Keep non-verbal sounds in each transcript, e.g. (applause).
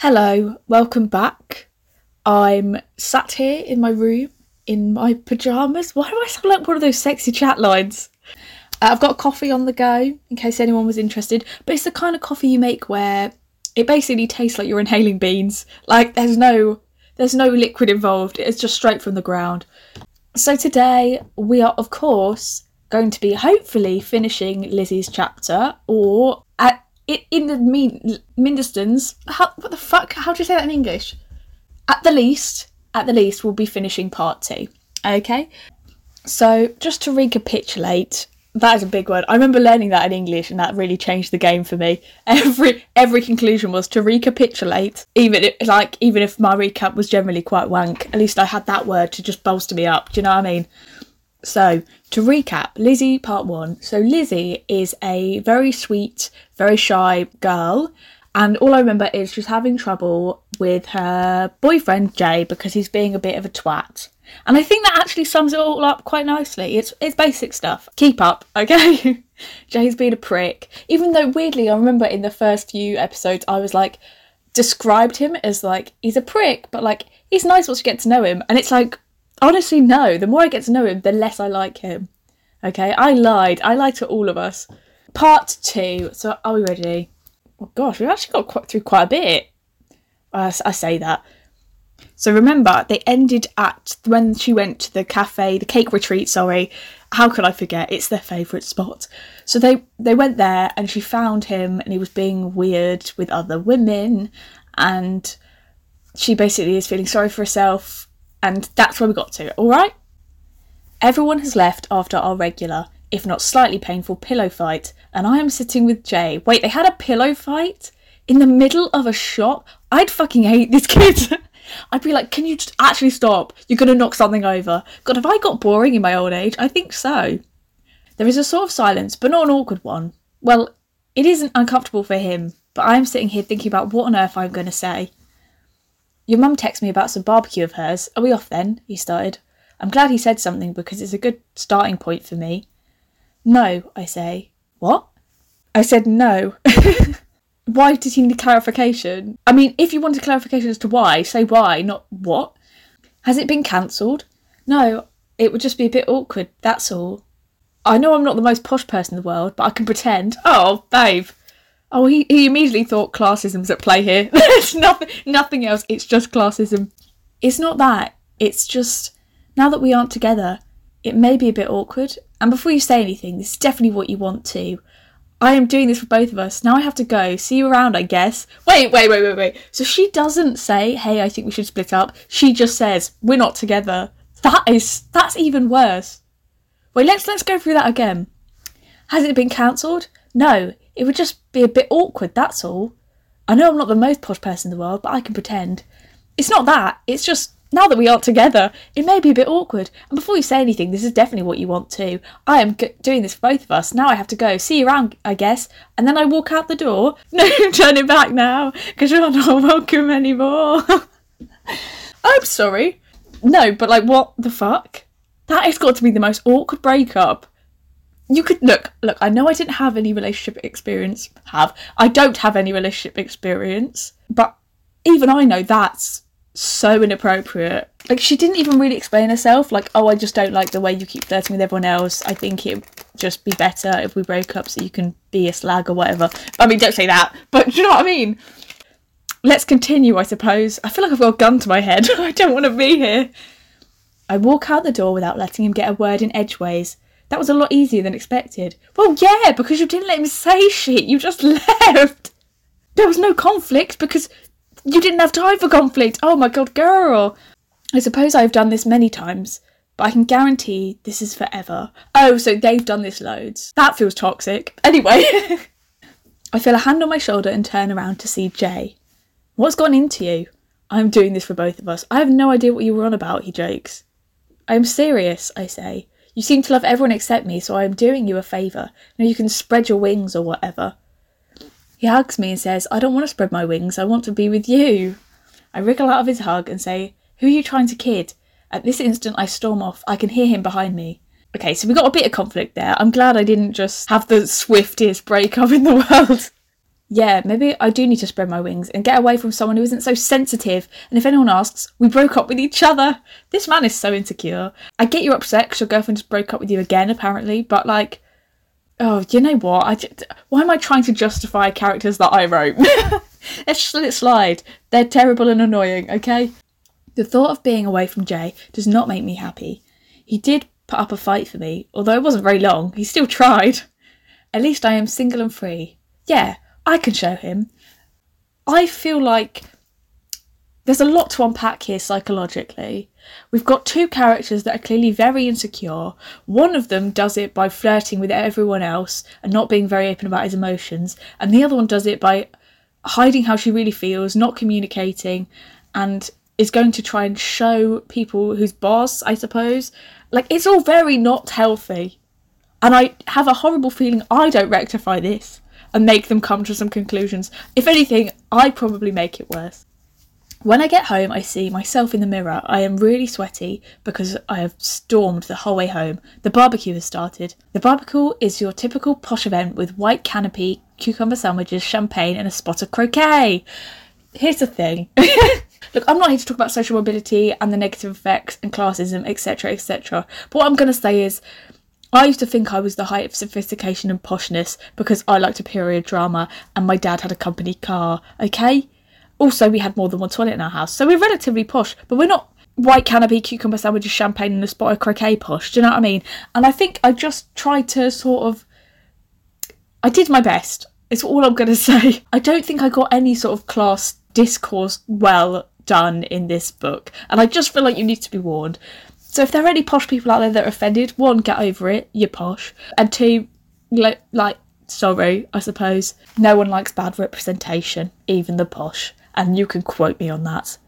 Hello, welcome back. I'm sat here in my room in my pajamas. Why do I sound like one of those sexy chat lines? Uh, I've got coffee on the go in case anyone was interested, but it's the kind of coffee you make where it basically tastes like you're inhaling beans. Like there's no there's no liquid involved. It's just straight from the ground. So today we are of course going to be hopefully finishing Lizzie's chapter or at it in the mean Minderstons. How what the fuck? How do you say that in English? At the least, at the least, we'll be finishing part two. Okay. So just to recapitulate, that is a big word. I remember learning that in English, and that really changed the game for me. (laughs) Every every conclusion was to recapitulate, even if, like even if my recap was generally quite wank. At least I had that word to just bolster me up. Do you know what I mean? So, to recap, Lizzie part one. So, Lizzie is a very sweet, very shy girl, and all I remember is she's having trouble with her boyfriend Jay because he's being a bit of a twat. And I think that actually sums it all up quite nicely. It's it's basic stuff. Keep up, (laughs) okay? Jay's being a prick. Even though weirdly I remember in the first few episodes I was like described him as like he's a prick, but like he's nice once you get to know him. And it's like Honestly, no. The more I get to know him, the less I like him. Okay, I lied. I lied to all of us. Part two. So, are we ready? Oh gosh, we've actually got quite, through quite a bit. I say that. So remember, they ended at when she went to the cafe, the cake retreat. Sorry, how could I forget? It's their favourite spot. So they they went there, and she found him, and he was being weird with other women, and she basically is feeling sorry for herself and that's where we got to, alright? Everyone has left after our regular, if not slightly painful, pillow fight, and I am sitting with Jay. Wait, they had a pillow fight? In the middle of a shop? I'd fucking hate this kid. (laughs) I'd be like, can you just actually stop? You're gonna knock something over. God, have I got boring in my old age? I think so. There is a sort of silence, but not an awkward one. Well, it isn't uncomfortable for him, but I am sitting here thinking about what on earth I'm going to say. Your mum texted me about some barbecue of hers. Are we off then? He started. I'm glad he said something because it's a good starting point for me. No, I say. What? I said no. (laughs) why did he need clarification? I mean, if you wanted clarification as to why, say why, not what. Has it been cancelled? No, it would just be a bit awkward, that's all. I know I'm not the most posh person in the world, but I can pretend. Oh, babe. Oh, he, he immediately thought classism's at play here. (laughs) There's nothing, nothing else. It's just classism. It's not that. It's just now that we aren't together, it may be a bit awkward. And before you say anything, this is definitely what you want to. I am doing this for both of us. Now I have to go. See you around, I guess. Wait, wait, wait, wait, wait. So she doesn't say, "Hey, I think we should split up." She just says, "We're not together." That is that's even worse. Wait, let's let's go through that again. Has it been cancelled? No, it would just be a bit awkward, that's all. I know I'm not the most posh person in the world, but I can pretend. It's not that, it's just now that we aren't together, it may be a bit awkward. And before you say anything, this is definitely what you want to. I am g- doing this for both of us. Now I have to go. See you around, I guess. And then I walk out the door. (laughs) No, turn it back now, because you're not (laughs) welcome anymore. (laughs) I'm sorry. No, but like, what the fuck? That has got to be the most awkward breakup you could look look i know i didn't have any relationship experience have i don't have any relationship experience but even i know that's so inappropriate. Like she didn't even really explain herself like oh i just don't like the way you keep flirting with everyone else. I think it'd just be better if we broke up so you can be a slag or whatever. I mean don't say that but do you know what i mean? Let's continue i suppose. I feel like i've got a gun to my head. (laughs) I don't want to be here. I walk out the door without letting him get a word in edgeways that was a lot easier than expected. Well, yeah, because you didn't let him say shit. You just (laughs) left. There was no conflict because you didn't have time for conflict. Oh my god, girl. I suppose I've done this many times, but I can guarantee this is forever. Oh, so they've done this loads. That feels toxic. Anyway, (laughs) I feel a hand on my shoulder and turn around to see Jay. What's gone into you? I'm doing this for both of us. I have no idea what you were on about, he jokes. I am serious, I say. You seem to love everyone except me, so I am doing you a favour. Now you can spread your wings or whatever. He hugs me and says, I don't want to spread my wings, I want to be with you. I wriggle out of his hug and say, Who are you trying to kid? At this instant, I storm off. I can hear him behind me. Okay, so we got a bit of conflict there. I'm glad I didn't just have the swiftest breakup in the (laughs) world. Yeah, maybe I do need to spread my wings and get away from someone who isn't so sensitive. And if anyone asks, we broke up with each other. This man is so insecure. I get you're upset because your girlfriend just broke up with you again, apparently, but like, oh, you know what? I just, why am I trying to justify characters that I wrote? (laughs) Let's just let it slide. They're terrible and annoying, okay? The thought of being away from Jay does not make me happy. He did put up a fight for me, although it wasn't very long. He still tried. At least I am single and free. Yeah, I can show him. I feel like there's a lot to unpack here psychologically. We've got two characters that are clearly very insecure. One of them does it by flirting with everyone else and not being very open about his emotions, and the other one does it by hiding how she really feels, not communicating, and is going to try and show people who's boss, I suppose. Like, it's all very not healthy. And I have a horrible feeling I don't rectify this and make them come to some conclusions. If anything, I probably make it worse. When I get home, I see myself in the mirror. I am really sweaty because I have stormed the whole way home. The barbecue has started. The barbecue is your typical posh event with white canopy, cucumber sandwiches, champagne, and a spot of croquet. Here's the thing. (laughs) Look, I'm not here to talk about social mobility and the negative effects and classism, etc., etc. But what I'm going to say is, I used to think I was the height of sophistication and poshness because I liked a period drama and my dad had a company car, okay? Also, we had more than one toilet in our house, so we're relatively posh, but we're not white canopy, cucumber sandwiches, champagne, and a spot of croquet posh. Do you know what I mean? And I think I just tried to sort of. I did my best. It's all I'm going (laughs) to say. I don't think I got any sort of class discourse well done in this book, and I just feel like you need to be warned. So if there are any posh people out there that are offended, one, get over it, you're posh, and two, like, like sorry, I suppose. No one likes bad representation, even the posh, and you can quote me on that.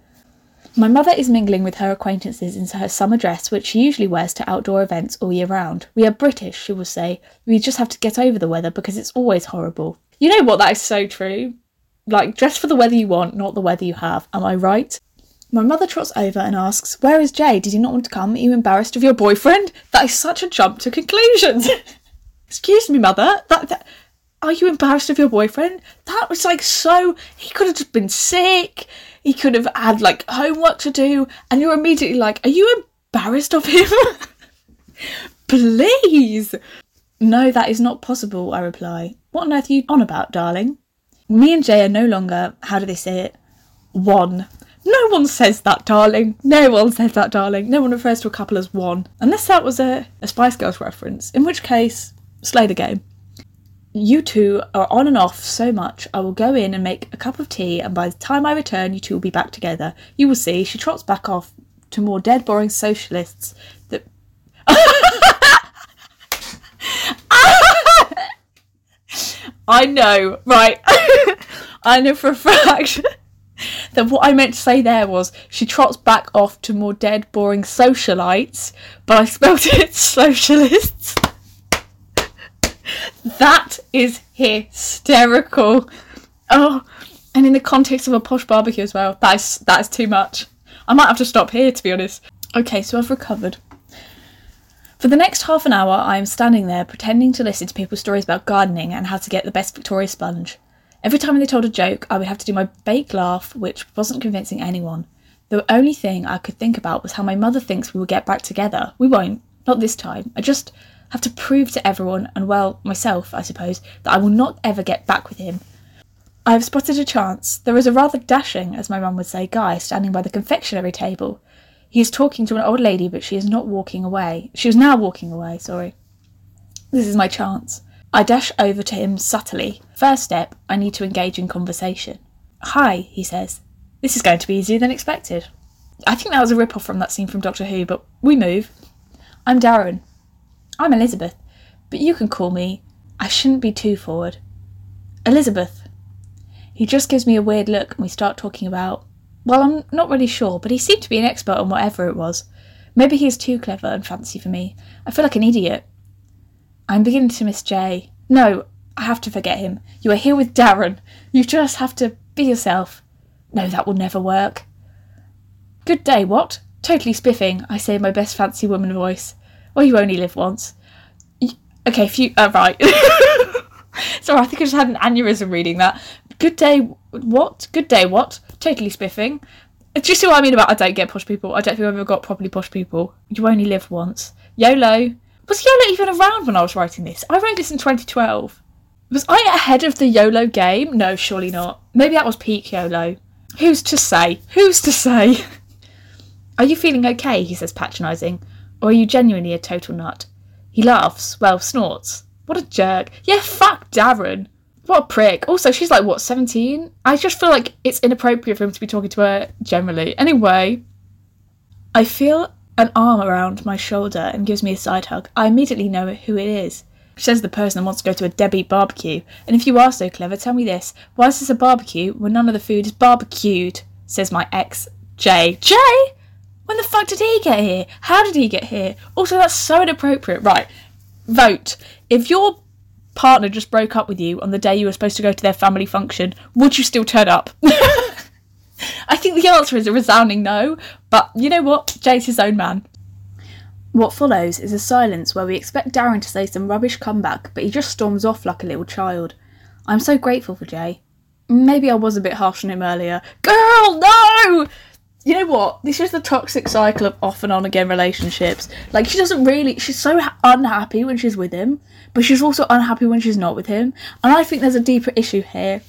My mother is mingling with her acquaintances in her summer dress, which she usually wears to outdoor events all year round. We are British, she will say. We just have to get over the weather because it's always horrible. You know what? That is so true. Like, dress for the weather you want, not the weather you have. Am I right? My mother trots over and asks, Where is Jay? Did you not want to come? Are you embarrassed of your boyfriend? That is such a jump to conclusions. (laughs) Excuse me, mother. That, that are you embarrassed of your boyfriend? That was like so. He could have just been sick. He could have had like homework to do, and you're immediately like, Are you embarrassed of him? (laughs) Please. No, that is not possible, I reply. What on earth are you on about, darling? Me and Jay are no longer, how do they say it? One. No one says that, darling. No one says that, darling. No one refers to a couple as one. Unless that was a, a Spice Girls reference, in which case, slay the game. You two are on and off so much, I will go in and make a cup of tea, and by the time I return, you two will be back together. You will see, she trots back off to more dead boring socialists that. (laughs) I know, right. (laughs) I know for a fact (laughs) that what I meant to say there was she trots back off to more dead, boring socialites, but I spelled (laughs) it socialists. (laughs) that is hysterical. Oh, and in the context of a posh barbecue as well, that is that is too much. I might have to stop here to be honest. Okay, so I've recovered. For the next half an hour, I am standing there pretending to listen to people's stories about gardening and how to get the best Victoria sponge. Every time they told a joke, I would have to do my fake laugh, which wasn't convincing anyone. The only thing I could think about was how my mother thinks we will get back together. We won't. Not this time. I just have to prove to everyone, and well, myself, I suppose, that I will not ever get back with him. I have spotted a chance. There is a rather dashing, as my mum would say, guy standing by the confectionery table. He is talking to an old lady, but she is not walking away. She is now walking away, sorry. This is my chance. I dash over to him subtly. First step, I need to engage in conversation. Hi, he says. This is going to be easier than expected. I think that was a rip off from that scene from Doctor Who, but we move. I'm Darren. I'm Elizabeth, but you can call me. I shouldn't be too forward. Elizabeth. He just gives me a weird look and we start talking about. Well, I'm not really sure, but he seemed to be an expert on whatever it was. Maybe he's too clever and fancy for me. I feel like an idiot. I'm beginning to miss Jay. No, Have to forget him. You are here with Darren. You just have to be yourself. No, that will never work. Good day, what? Totally spiffing, I say in my best fancy woman voice. Well, you only live once. Y- okay, if you. Uh, right. (laughs) Sorry, I think I just had an aneurysm reading that. Good day, what? Good day, what? Totally spiffing. Do you see what I mean about I don't get posh people? I don't think I've ever got properly posh people. You only live once. YOLO. Was YOLO even around when I was writing this? I wrote this in 2012. Was I ahead of the YOLO game? No, surely not. Maybe that was peak YOLO. Who's to say? Who's to say? (laughs) Are you feeling okay? He says, patronising. Or are you genuinely a total nut? He laughs, well, snorts. What a jerk. Yeah, fuck Darren. What a prick. Also, she's like, what, 17? I just feel like it's inappropriate for him to be talking to her generally. Anyway, I feel an arm around my shoulder and gives me a side hug. I immediately know who it is. Says the person wants to go to a Debbie barbecue. And if you are so clever, tell me this. Why is this a barbecue when none of the food is barbecued? Says my ex, Jay. Jay? When the fuck did he get here? How did he get here? Also, that's so inappropriate. Right, vote. If your partner just broke up with you on the day you were supposed to go to their family function, would you still turn up? (laughs) I think the answer is a resounding no, but you know what? Jay's his own man. What follows is a silence where we expect Darren to say some rubbish comeback, but he just storms off like a little child. I'm so grateful for Jay. Maybe I was a bit harsh on him earlier. Girl, no! You know what? This is the toxic cycle of off and on again relationships. Like, she doesn't really. She's so unhappy when she's with him, but she's also unhappy when she's not with him. And I think there's a deeper issue here.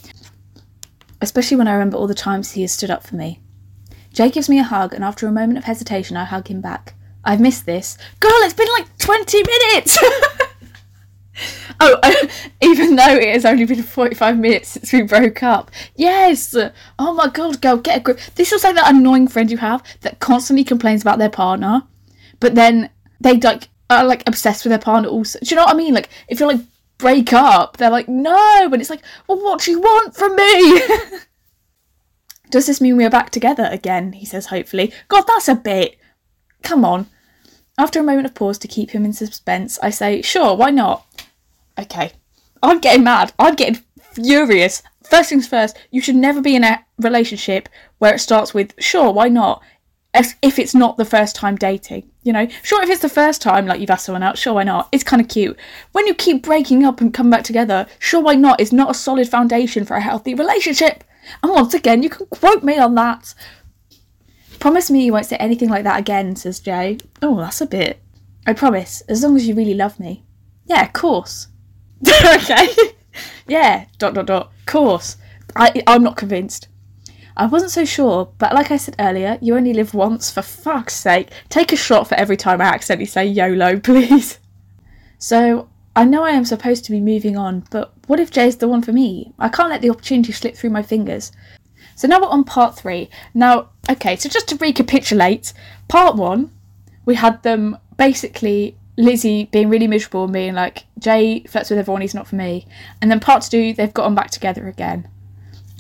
Especially when I remember all the times he has stood up for me. Jay gives me a hug, and after a moment of hesitation, I hug him back. I've missed this. Girl, it's been like 20 minutes! (laughs) oh, (laughs) even though it has only been 45 minutes since we broke up. Yes! Oh my god, girl, get a grip. This is like that annoying friend you have that constantly complains about their partner, but then they like are like obsessed with their partner also. Do you know what I mean? Like, if you're like, break up, they're like, no! And it's like, well, what do you want from me? (laughs) Does this mean we are back together again? He says hopefully. God, that's a bit. Come on. After a moment of pause to keep him in suspense, I say, Sure, why not? Okay. I'm getting mad. I'm getting furious. First things first, you should never be in a relationship where it starts with, Sure, why not? If, if it's not the first time dating, you know, sure, if it's the first time, like you've asked someone out, sure, why not? It's kind of cute. When you keep breaking up and come back together, sure, why not? It's not a solid foundation for a healthy relationship. And once again, you can quote me on that. Promise me you won't say anything like that again, says Jay. Oh, that's a bit. I promise, as long as you really love me. Yeah, of course. (laughs) okay. yeah, dot dot dot. Course. I I'm not convinced. I wasn't so sure, but like I said earlier, you only live once, for fuck's sake. Take a shot for every time I accidentally say YOLO, (laughs) please. So, I know I am supposed to be moving on, but what if Jay's the one for me? I can't let the opportunity slip through my fingers. So now we're on part three. Now, okay, so just to recapitulate, part one, we had them basically Lizzie being really miserable and being like, Jay flirts with everyone, he's not for me. And then part two, they've gotten back together again.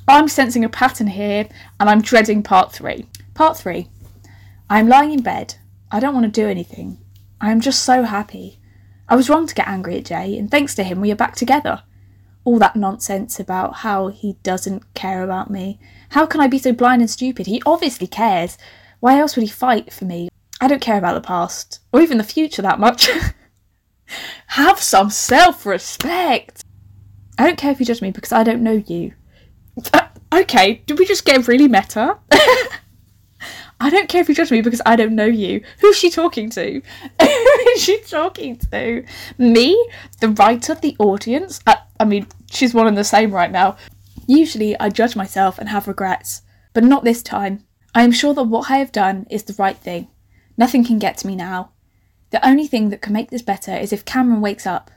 I'm sensing a pattern here and I'm dreading part three. Part three, I'm lying in bed. I don't want to do anything. I am just so happy. I was wrong to get angry at Jay, and thanks to him, we are back together. All that nonsense about how he doesn't care about me how can I be so blind and stupid? He obviously cares. Why else would he fight for me? I don't care about the past, or even the future that much. (laughs) Have some self respect. I don't care if you judge me because I don't know you. Uh, (laughs) okay, did we just get really meta? (laughs) I don't care if you judge me because I don't know you. Who's she talking to? (laughs) Who is she talking to? Me? The writer? The audience? Uh, I mean, she's one and the same right now. Usually I judge myself and have regrets, but not this time. I am sure that what I have done is the right thing. Nothing can get to me now. The only thing that can make this better is if Cameron wakes up.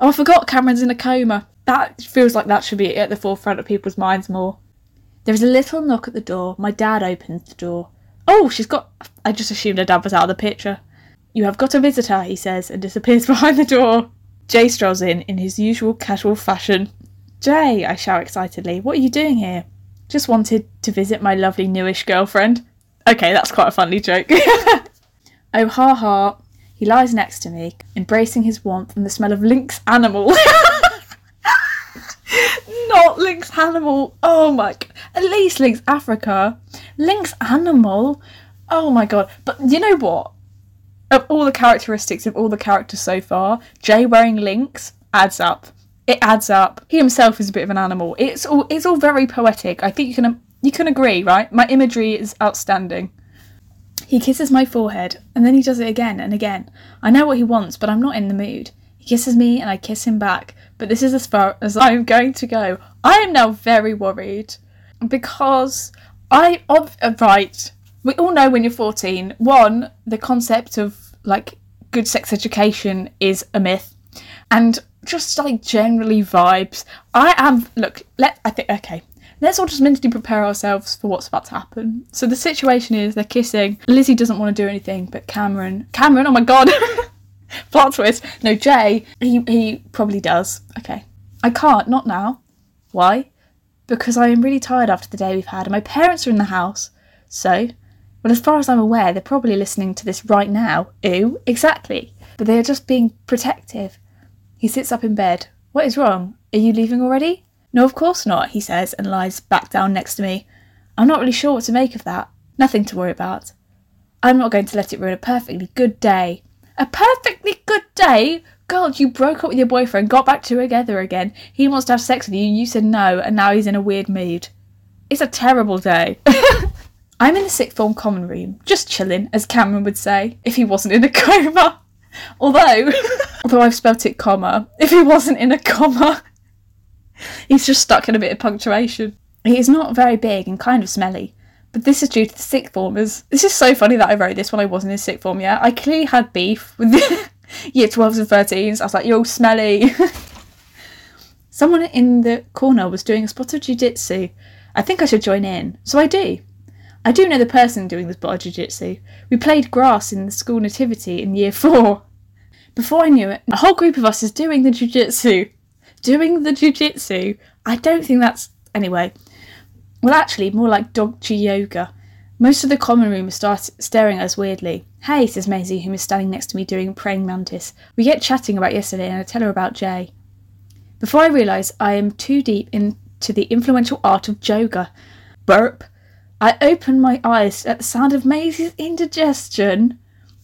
Oh, I forgot Cameron's in a coma. That feels like that should be at the forefront of people's minds more. There is a little knock at the door. My dad opens the door. Oh, she's got. I just assumed her dad was out of the picture. You have got a visitor, he says, and disappears (laughs) behind the door. Jay strolls in in his usual casual fashion. Jay, I shout excitedly, what are you doing here? Just wanted to visit my lovely newish girlfriend. Okay, that's quite a funny joke. (laughs) oh, ha ha. He lies next to me, embracing his warmth and the smell of Lynx animal. (laughs) Not Lynx animal. Oh my god. At least Lynx Africa. Lynx animal. Oh my god. But you know what? Of all the characteristics of all the characters so far, Jay wearing Lynx adds up It adds up. He himself is a bit of an animal. It's all it's all very poetic. I think you can you can agree, right? My imagery is outstanding. He kisses my forehead and then he does it again and again. I know what he wants, but I'm not in the mood. Kisses me and I kiss him back, but this is as far as I'm going to go. I am now very worried because I of uh, right. We all know when you're 14, one, the concept of like good sex education is a myth, and just like generally vibes. I am look. Let I think okay. Let's all just mentally prepare ourselves for what's about to happen. So the situation is they're kissing. Lizzie doesn't want to do anything, but Cameron, Cameron, oh my god, (laughs) plot twist. No, Jay, he he probably does. Okay, I can't. Not now. Why? Because I am really tired after the day we've had, and my parents are in the house. So, well, as far as I'm aware, they're probably listening to this right now. Ooh, exactly. But they are just being protective. He sits up in bed. What is wrong? Are you leaving already? No, of course not, he says and lies back down next to me. I'm not really sure what to make of that. Nothing to worry about. I'm not going to let it ruin a perfectly good day. A perfectly good day? God, you broke up with your boyfriend, got back together again. He wants to have sex with you, you said no, and now he's in a weird mood. It's a terrible day. (laughs) I'm in the sixth form common room, just chilling, as Cameron would say, if he wasn't in a coma. (laughs) Although, (laughs) although I've spelt it comma, if he wasn't in a comma, he's just stuck in a bit of punctuation. He is not very big and kind of smelly, but this is due to the sixth formers. This is so funny that I wrote this when I wasn't in sixth form yet. I clearly had beef with the (laughs) year 12s and 13s. I was like, you're all smelly. (laughs) Someone in the corner was doing a spot of jiu-jitsu. I think I should join in, so I do. I do know the person doing the spot of jiu-jitsu. We played grass in the school nativity in year four. Before I knew it, a whole group of us is doing the jiu-jitsu. Doing the jiu-jitsu. I don't think that's anyway. Well, actually, more like doggy yoga. Most of the common room start staring at us weirdly. Hey, says Maisie, who is standing next to me doing praying mantis. We get chatting about yesterday, and I tell her about Jay. Before I realise I am too deep into the influential art of yoga. Burp. I open my eyes at the sound of Maisie's indigestion.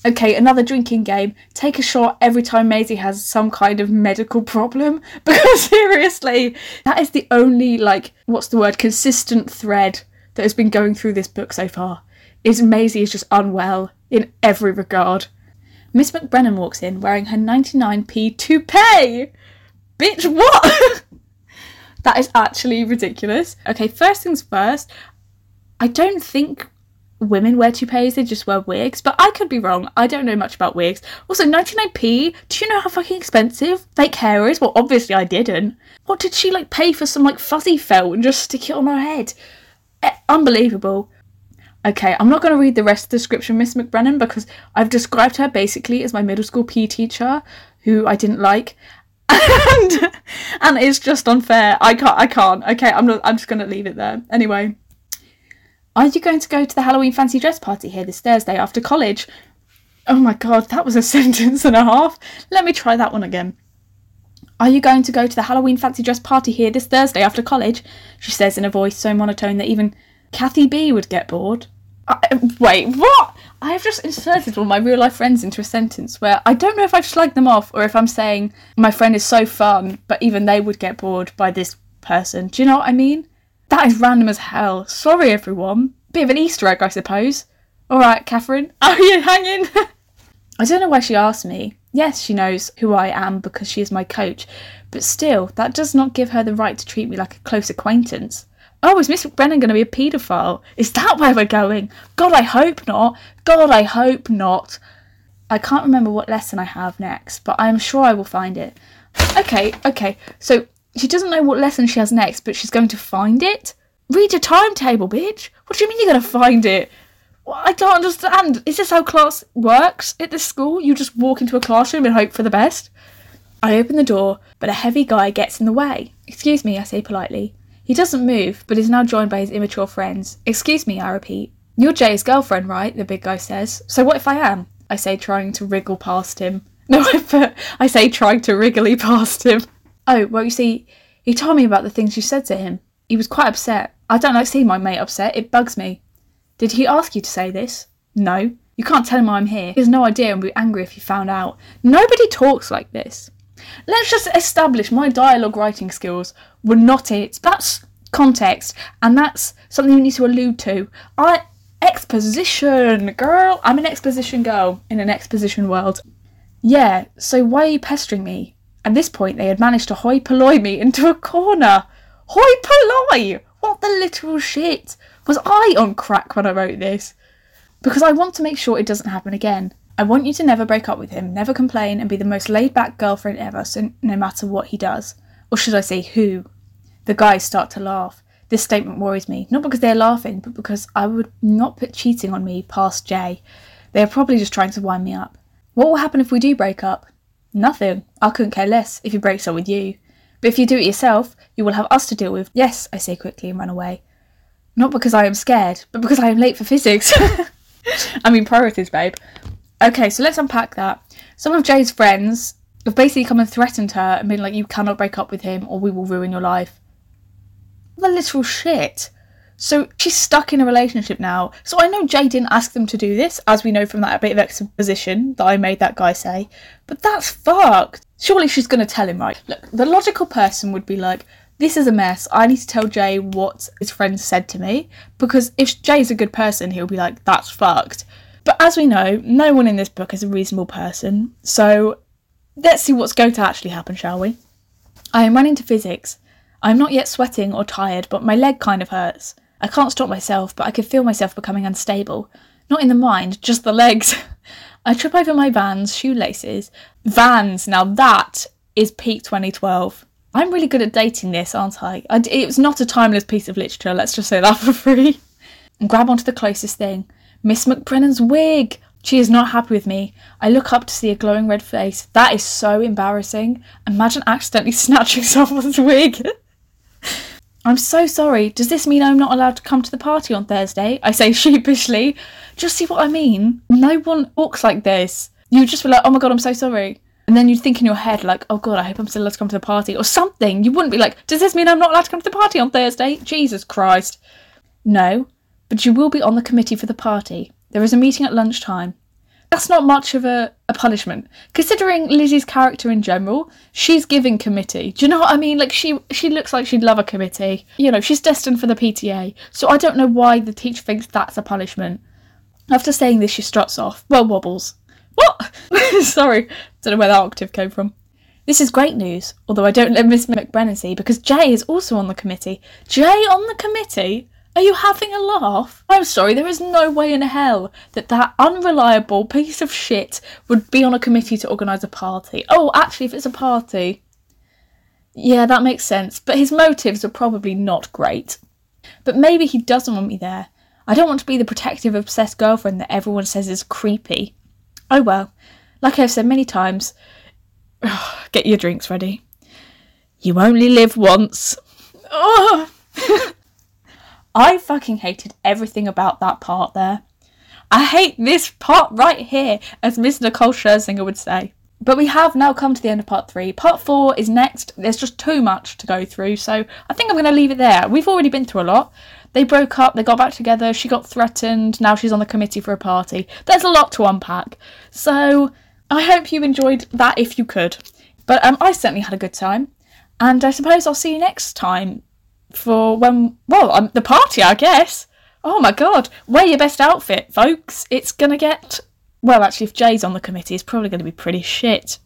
Okay, another drinking game. Take a shot every time Maisie has some kind of medical problem. (laughs) Because seriously, that is the only, like, what's the word, consistent thread that has been going through this book so far. Is Maisie is just unwell in every regard. Miss McBrennan walks in wearing her 99p toupee. Bitch, what? (laughs) that is actually ridiculous. Okay, first things first, I don't think women wear toupees, they just wear wigs, but I could be wrong. I don't know much about wigs. Also, 99p, do you know how fucking expensive fake hair is? Well, obviously I didn't. What did she like pay for some like fuzzy felt and just stick it on her head? Eh, unbelievable. Okay, I'm not going to read the rest of the description, Miss McBrennan, because I've described her basically as my middle school PE teacher, who I didn't like, (laughs) and and it's just unfair. I can't. I can't. Okay, I'm not. I'm just to leave it there. Anyway, are you going to go to the Halloween fancy dress party here this Thursday after college? Oh my god, that was a (laughs) sentence and a half. Let me try that one again. Are you going to go to the Halloween fancy dress party here this Thursday after college? She says in a voice so monotone that even Kathy B would get bored. I, wait, what? I have just inserted all my real life friends into a sentence where I don't know if I've slagged them off or if I'm saying my friend is so fun, but even they would get bored by this person. Do you know what I mean? That is random as hell. Sorry, everyone. Bit of an Easter egg, I suppose. All right, Catherine. (laughs) Are you hanging? I don't know why she asked me. Yes, she knows who I am because she is my coach, but still, that does not give her the right to treat me like a close acquaintance. Oh, is Miss McBrennan going to be a paedophile? Is that where we're going? God, I hope not. God, I hope not. I can't remember what lesson I have next, but I am sure I will find it. Okay, okay. So she doesn't know what lesson she has next, but she's going to find it? Read your timetable, bitch. What do you mean you're going to find it? Well, I don't understand. Is this how class works at this school? You just walk into a classroom and hope for the best? I open the door, but a heavy guy gets in the way. Excuse me, I say politely. He doesn't move, but is now joined by his immature friends. Excuse me, I repeat. You're Jay's girlfriend, right? The big guy says. So what if I am? I say, trying to wriggle past him. (laughs) No, I I say, trying to wriggly past him. Oh, well, you see, he told me about the things you said to him. He was quite upset. I don't like seeing my mate upset. It bugs me. Did he ask you to say this? No. You can't tell him I'm here. He has no idea and would be angry if he found out. Nobody talks like this. Let's just establish my dialogue writing skills were not it. That's context, and that's something you need to allude to. I exposition, girl. I'm an exposition girl in an exposition world. Yeah, so why are you pestering me? At this point, they had managed to hoi polloi me into a corner. Hoi polloi! What the literal shit? Was I on crack when I wrote this? Because I want to make sure it doesn't happen again. I want you to never break up with him, never complain, and be the most laid back girlfriend ever, so no matter what he does. Or should I say who? The guys start to laugh. This statement worries me, not because they're laughing, but because I would not put cheating on me past Jay. They are probably just trying to wind me up. What will happen if we do break up? Nothing. I couldn't care less if he breaks up with you. But if you do it yourself, you will have us to deal with. Yes, I say quickly and run away. Not because I am scared, but because I am late for physics. (laughs) I mean, priorities, babe. Okay, so let's unpack that. Some of Jay's friends have basically come and threatened her and been like, you cannot break up with him or we will ruin your life. The literal shit. So she's stuck in a relationship now. So I know Jay didn't ask them to do this, as we know from that bit of exposition that I made that guy say. But that's fucked. Surely she's going to tell him, right? Look, the logical person would be like, this is a mess. I need to tell Jay what his friends said to me. Because if Jay's a good person, he'll be like, that's fucked. But as we know, no one in this book is a reasonable person. So let's see what's going to actually happen, shall we? I am running to physics. I am not yet sweating or tired, but my leg kind of hurts. I can't stop myself, but I could feel myself becoming unstable. Not in the mind, just the legs. (laughs) I trip over my Vans shoelaces. Vans, now that is peak 2012. I'm really good at dating this, aren't I? It was not a timeless piece of literature, let's just say that (laughs) for free. And grab onto the closest thing. Miss McBrennan's wig! She is not happy with me. I look up to see a glowing red face. That is so embarrassing. Imagine accidentally (laughs) snatching someone's wig. I'm so sorry. Does this mean I'm not allowed to come to the party on Thursday? I say (laughs) sheepishly. Just see what I mean? No one walks like this. You just be like, oh my god, I'm so sorry. And then you'd think in your head, like, oh god, I hope I'm still allowed to come to the party or something. You wouldn't be like, does this mean I'm not allowed to come to the party on Thursday? Jesus Christ. No, but you will be on the committee for the party. There is a meeting at lunchtime that's not much of a, a punishment. Considering Lizzie's character in general, she's giving committee. Do you know what I mean? Like she she looks like she'd love a committee. You know, she's destined for the PTA. So I don't know why the teacher thinks that's a punishment. After saying this, she struts off. Well, wobbles. What? (laughs) Sorry, don't know where that octave came from. This is great news, although I don't let Miss McBrennan see because Jay is also on the committee. Jay on the committee? Are you having a laugh? I'm sorry, there is no way in hell that that unreliable piece of shit would be on a committee to organise a party. Oh, actually, if it's a party. Yeah, that makes sense, but his motives are probably not great. But maybe he doesn't want me there. I don't want to be the protective, obsessed girlfriend that everyone says is creepy. Oh well, like I've said many times, (sighs) get your drinks ready. You only live once. Oh. I fucking hated everything about that part there. I hate this part right here, as Miss Nicole Scherzinger would say. But we have now come to the end of part three. Part four is next. There's just too much to go through, so I think I'm going to leave it there. We've already been through a lot. They broke up, they got back together, she got threatened, now she's on the committee for a party. There's a lot to unpack. So I hope you enjoyed that if you could. But um, I certainly had a good time. And I suppose I'll see you next time for when, well, um, the party, I guess. Oh my god, wear your best outfit, folks. It's gonna get, well, actually, if Jay's on the committee, it's probably gonna be pretty shit.